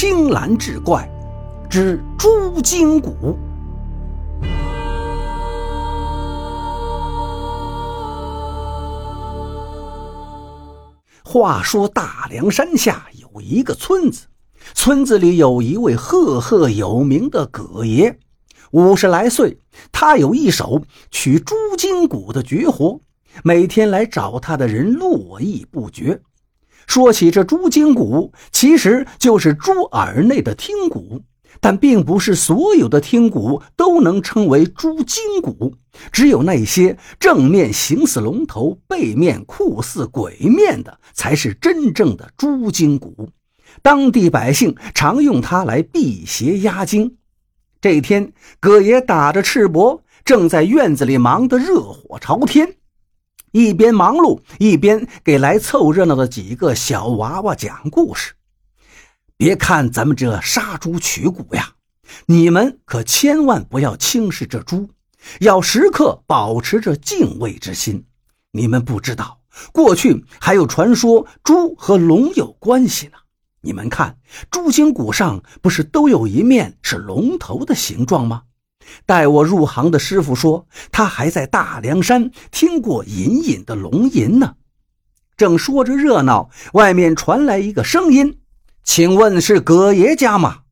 青蓝志怪之朱筋骨。话说大凉山下有一个村子，村子里有一位赫赫有名的葛爷，五十来岁，他有一手取朱筋骨的绝活，每天来找他的人络绎不绝。说起这猪筋骨，其实就是猪耳内的听骨，但并不是所有的听骨都能称为猪筋骨，只有那些正面形似龙头、背面酷似鬼面的，才是真正的猪筋骨。当地百姓常用它来辟邪压惊。这天，葛爷打着赤膊，正在院子里忙得热火朝天。一边忙碌，一边给来凑热闹的几个小娃娃讲故事。别看咱们这杀猪取骨呀，你们可千万不要轻视这猪，要时刻保持着敬畏之心。你们不知道，过去还有传说猪和龙有关系呢。你们看，猪筋骨上不是都有一面是龙头的形状吗？带我入行的师傅说，他还在大凉山听过隐隐的龙吟呢。正说着热闹，外面传来一个声音：“请问是葛爷家吗？”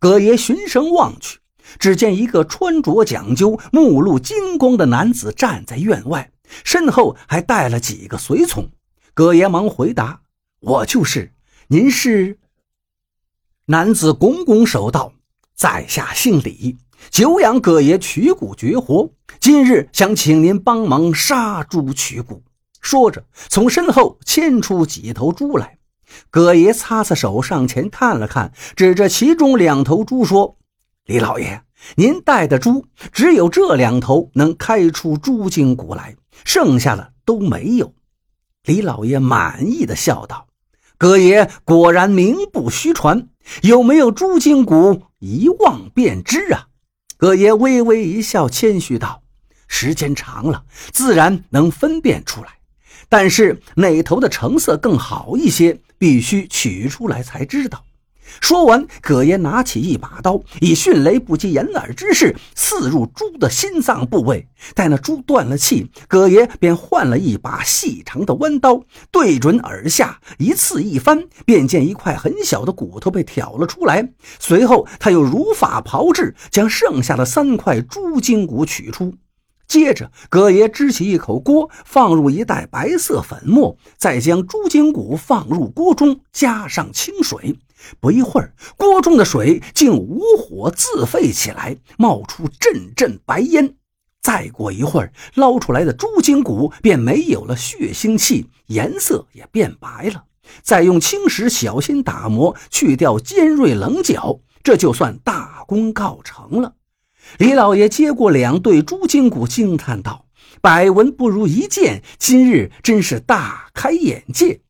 葛爷循声望去，只见一个穿着讲究、目露金光的男子站在院外，身后还带了几个随从。葛爷忙回答：“我就是。您是？”男子拱拱手道：“在下姓李。”久仰葛爷取骨绝活，今日想请您帮忙杀猪取骨。说着，从身后牵出几头猪来。葛爷擦擦手，上前看了看，指着其中两头猪说：“李老爷，您带的猪只有这两头能开出猪筋骨来，剩下的都没有。”李老爷满意的笑道：“葛爷果然名不虚传，有没有猪筋骨，一望便知啊。”葛爷微微一笑，谦虚道：“时间长了，自然能分辨出来。但是哪头的成色更好一些，必须取出来才知道。”说完，葛爷拿起一把刀，以迅雷不及掩耳之势刺入猪的心脏部位。待那猪断了气，葛爷便换了一把细长的弯刀，对准耳下一刺一翻，便见一块很小的骨头被挑了出来。随后，他又如法炮制，将剩下的三块猪筋骨取出。接着，葛爷支起一口锅，放入一袋白色粉末，再将猪筋骨放入锅中，加上清水。不一会儿，锅中的水竟无火自沸起来，冒出阵阵白烟。再过一会儿，捞出来的猪筋骨便没有了血腥气，颜色也变白了。再用青石小心打磨，去掉尖锐棱角，这就算大功告成了。李老爷接过两对猪筋骨，惊叹道：“百闻不如一见，今日真是大开眼界。”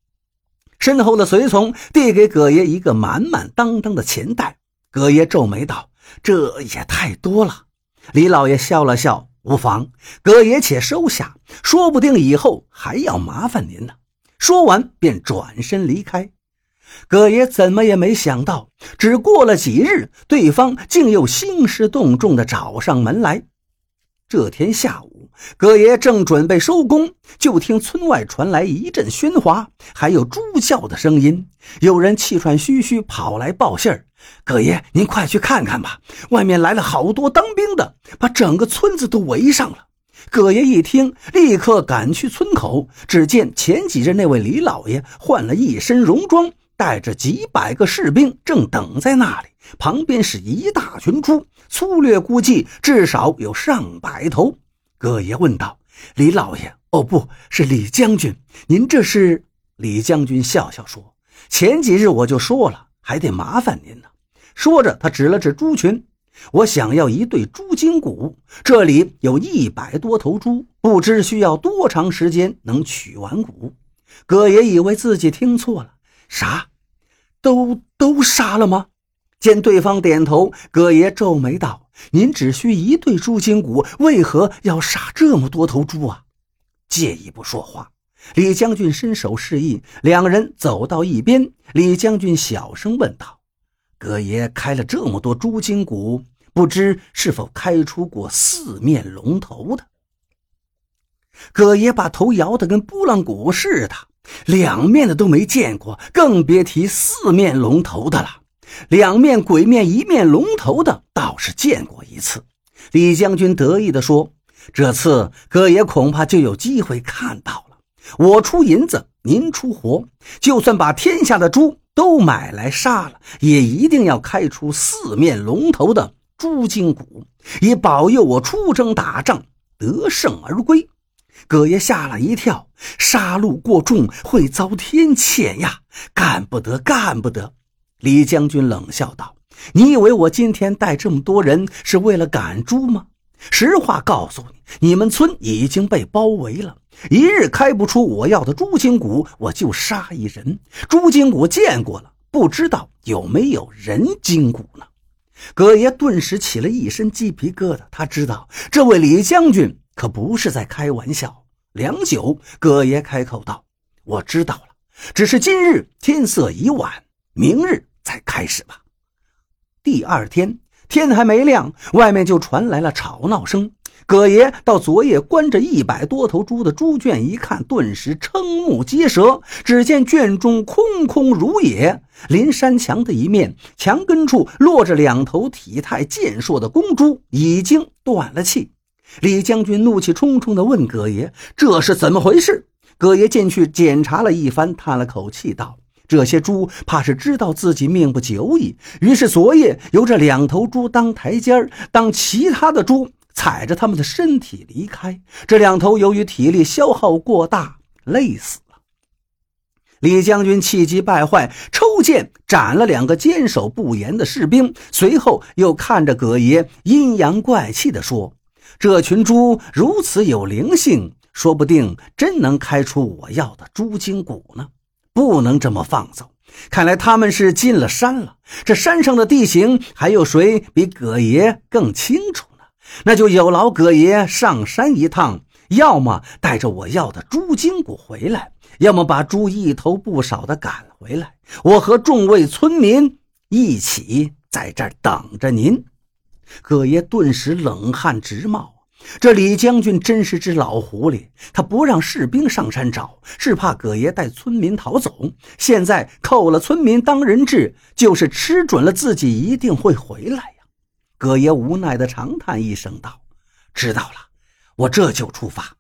身后的随从递给葛爷一个满满当当的钱袋，葛爷皱眉道：“这也太多了。”李老爷笑了笑：“无妨，葛爷且收下，说不定以后还要麻烦您呢。”说完便转身离开。葛爷怎么也没想到，只过了几日，对方竟又兴师动众地找上门来。这天下午，葛爷正准备收工，就听村外传来一阵喧哗，还有猪叫的声音。有人气喘吁吁跑来报信儿：“葛爷，您快去看看吧，外面来了好多当兵的，把整个村子都围上了。”葛爷一听，立刻赶去村口，只见前几日那位李老爷换了一身戎装。带着几百个士兵正等在那里，旁边是一大群猪，粗略估计至少有上百头。葛爷问道：“李老爷，哦，不是李将军，您这是？”李将军笑笑说：“前几日我就说了，还得麻烦您呢。”说着，他指了指猪群：“我想要一对猪筋骨，这里有一百多头猪，不知需要多长时间能取完骨。”葛爷以为自己听错了，啥？都都杀了吗？见对方点头，葛爷皱眉道：“您只需一对猪筋骨，为何要杀这么多头猪啊？”介意不说话。李将军伸手示意，两人走到一边。李将军小声问道：“葛爷开了这么多猪筋骨，不知是否开出过四面龙头的？葛爷把头摇得跟拨浪鼓似的，两面的都没见过，更别提四面龙头的了。两面鬼面一面龙头的倒是见过一次。李将军得意地说：“这次葛爷恐怕就有机会看到了。我出银子，您出活，就算把天下的猪都买来杀了，也一定要开出四面龙头的猪筋骨，以保佑我出征打仗得胜而归。”葛爷吓了一跳，杀戮过重会遭天谴呀！干不得，干不得！李将军冷笑道：“你以为我今天带这么多人是为了赶猪吗？实话告诉你，你们村已经被包围了，一日开不出我要的猪筋骨，我就杀一人。猪筋骨见过了，不知道有没有人筋骨呢？”葛爷顿时起了一身鸡皮疙瘩，他知道这位李将军。可不是在开玩笑。良久，葛爷开口道：“我知道了，只是今日天色已晚，明日再开始吧。”第二天天还没亮，外面就传来了吵闹声。葛爷到昨夜关着一百多头猪的猪圈一看，顿时瞠目结舌。只见圈中空空如也，临山墙的一面墙根处落着两头体态健硕的公猪，已经断了气。李将军怒气冲冲地问葛爷：“这是怎么回事？”葛爷进去检查了一番，叹了口气道：“这些猪怕是知道自己命不久矣，于是昨夜由这两头猪当台阶儿，当其他的猪踩着他们的身体离开。这两头由于体力消耗过大，累死了。”李将军气急败坏，抽剑斩了两个坚守不严的士兵，随后又看着葛爷，阴阳怪气地说。这群猪如此有灵性，说不定真能开出我要的猪筋骨呢。不能这么放走。看来他们是进了山了。这山上的地形，还有谁比葛爷更清楚呢？那就有劳葛爷上山一趟，要么带着我要的猪筋骨回来，要么把猪一头不少的赶回来。我和众位村民一起在这儿等着您。葛爷顿时冷汗直冒。这李将军真是只老狐狸，他不让士兵上山找，是怕葛爷带村民逃走。现在扣了村民当人质，就是吃准了自己一定会回来呀。葛爷无奈地长叹一声，道：“知道了，我这就出发。”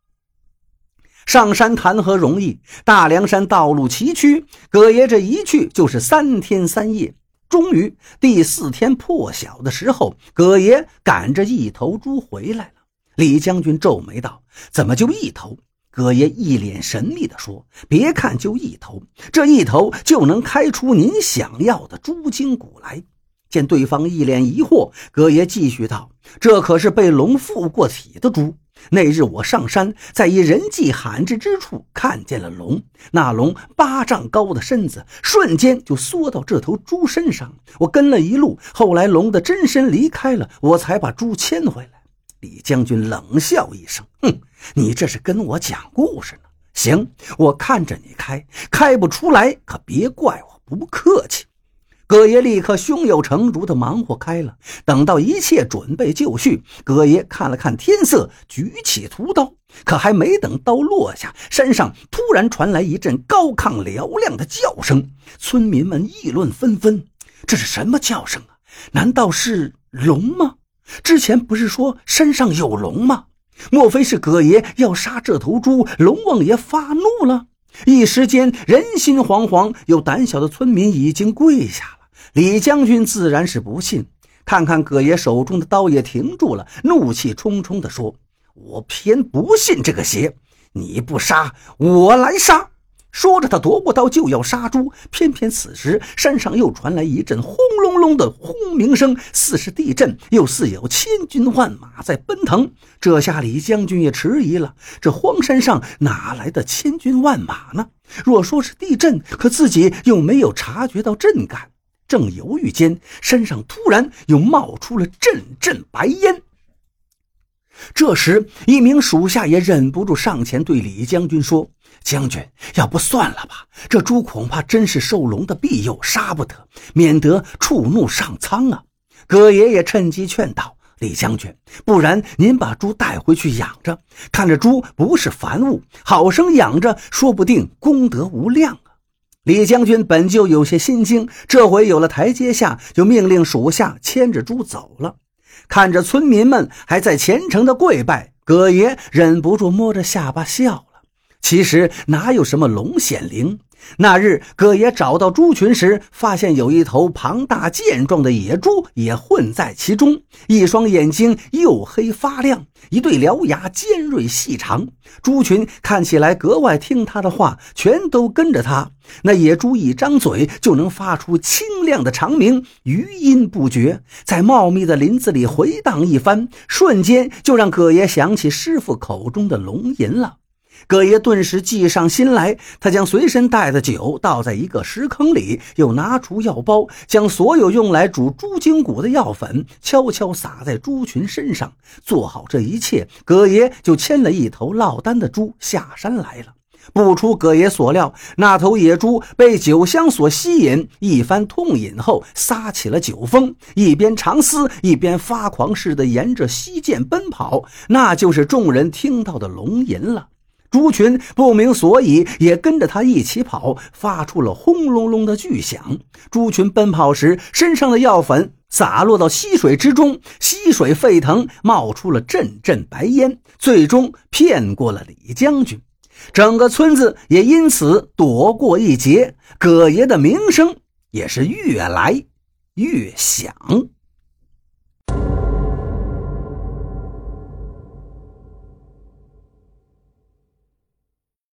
上山谈何容易？大凉山道路崎岖，葛爷这一去就是三天三夜。终于第四天破晓的时候，葛爷赶着一头猪回来了。李将军皱眉道：“怎么就一头？”葛爷一脸神秘地说：“别看就一头，这一头就能开出您想要的猪筋骨来。”见对方一脸疑惑，葛爷继续道：“这可是被龙附过体的猪。”那日我上山，在一人迹罕至之处看见了龙。那龙八丈高的身子，瞬间就缩到这头猪身上。我跟了一路，后来龙的真身离开了，我才把猪牵回来。李将军冷笑一声：“哼，你这是跟我讲故事呢？行，我看着你开，开不出来可别怪我不客气。”葛爷立刻胸有成竹地忙活开了。等到一切准备就绪，葛爷看了看天色，举起屠刀。可还没等刀落下，山上突然传来一阵高亢嘹亮的叫声。村民们议论纷纷：“这是什么叫声啊？难道是龙吗？之前不是说山上有龙吗？莫非是葛爷要杀这头猪？龙王爷发怒了？”一时间人心惶惶，有胆小的村民已经跪下了。李将军自然是不信，看看葛爷手中的刀也停住了，怒气冲冲地说：“我偏不信这个邪，你不杀，我来杀。”说着，他夺过刀就要杀猪，偏偏此时山上又传来一阵轰隆隆的轰鸣声，似是地震，又似有千军万马在奔腾。这下李将军也迟疑了：这荒山上哪来的千军万马呢？若说是地震，可自己又没有察觉到震感。正犹豫间，山上突然又冒出了阵阵白烟。这时，一名属下也忍不住上前对李将军说：“将军，要不算了吧？这猪恐怕真是受龙的庇佑，杀不得，免得触怒上苍啊！葛爷爷趁机劝道：“李将军，不然您把猪带回去养着，看着猪不是凡物，好生养着，说不定功德无量啊！”李将军本就有些心惊，这回有了台阶下，就命令属下牵着猪走了。看着村民们还在虔诚的跪拜，葛爷忍不住摸着下巴笑。其实哪有什么龙显灵？那日葛爷找到猪群时，发现有一头庞大健壮的野猪也混在其中，一双眼睛黝黑发亮，一对獠牙尖锐细长。猪群看起来格外听他的话，全都跟着他。那野猪一张嘴就能发出清亮的长鸣，余音不绝，在茂密的林子里回荡一番，瞬间就让葛爷想起师傅口中的龙吟了。葛爷顿时计上心来，他将随身带的酒倒在一个石坑里，又拿出药包，将所有用来煮猪筋骨的药粉悄悄撒在猪群身上。做好这一切，葛爷就牵了一头落单的猪下山来了。不出葛爷所料，那头野猪被酒香所吸引，一番痛饮后撒起了酒疯，一边长嘶，一边发狂似的沿着溪涧奔跑，那就是众人听到的龙吟了。猪群不明所以，也跟着他一起跑，发出了轰隆隆的巨响。猪群奔跑时，身上的药粉洒落到溪水之中，溪水沸腾，冒出了阵阵白烟，最终骗过了李将军。整个村子也因此躲过一劫，葛爷的名声也是越来越响。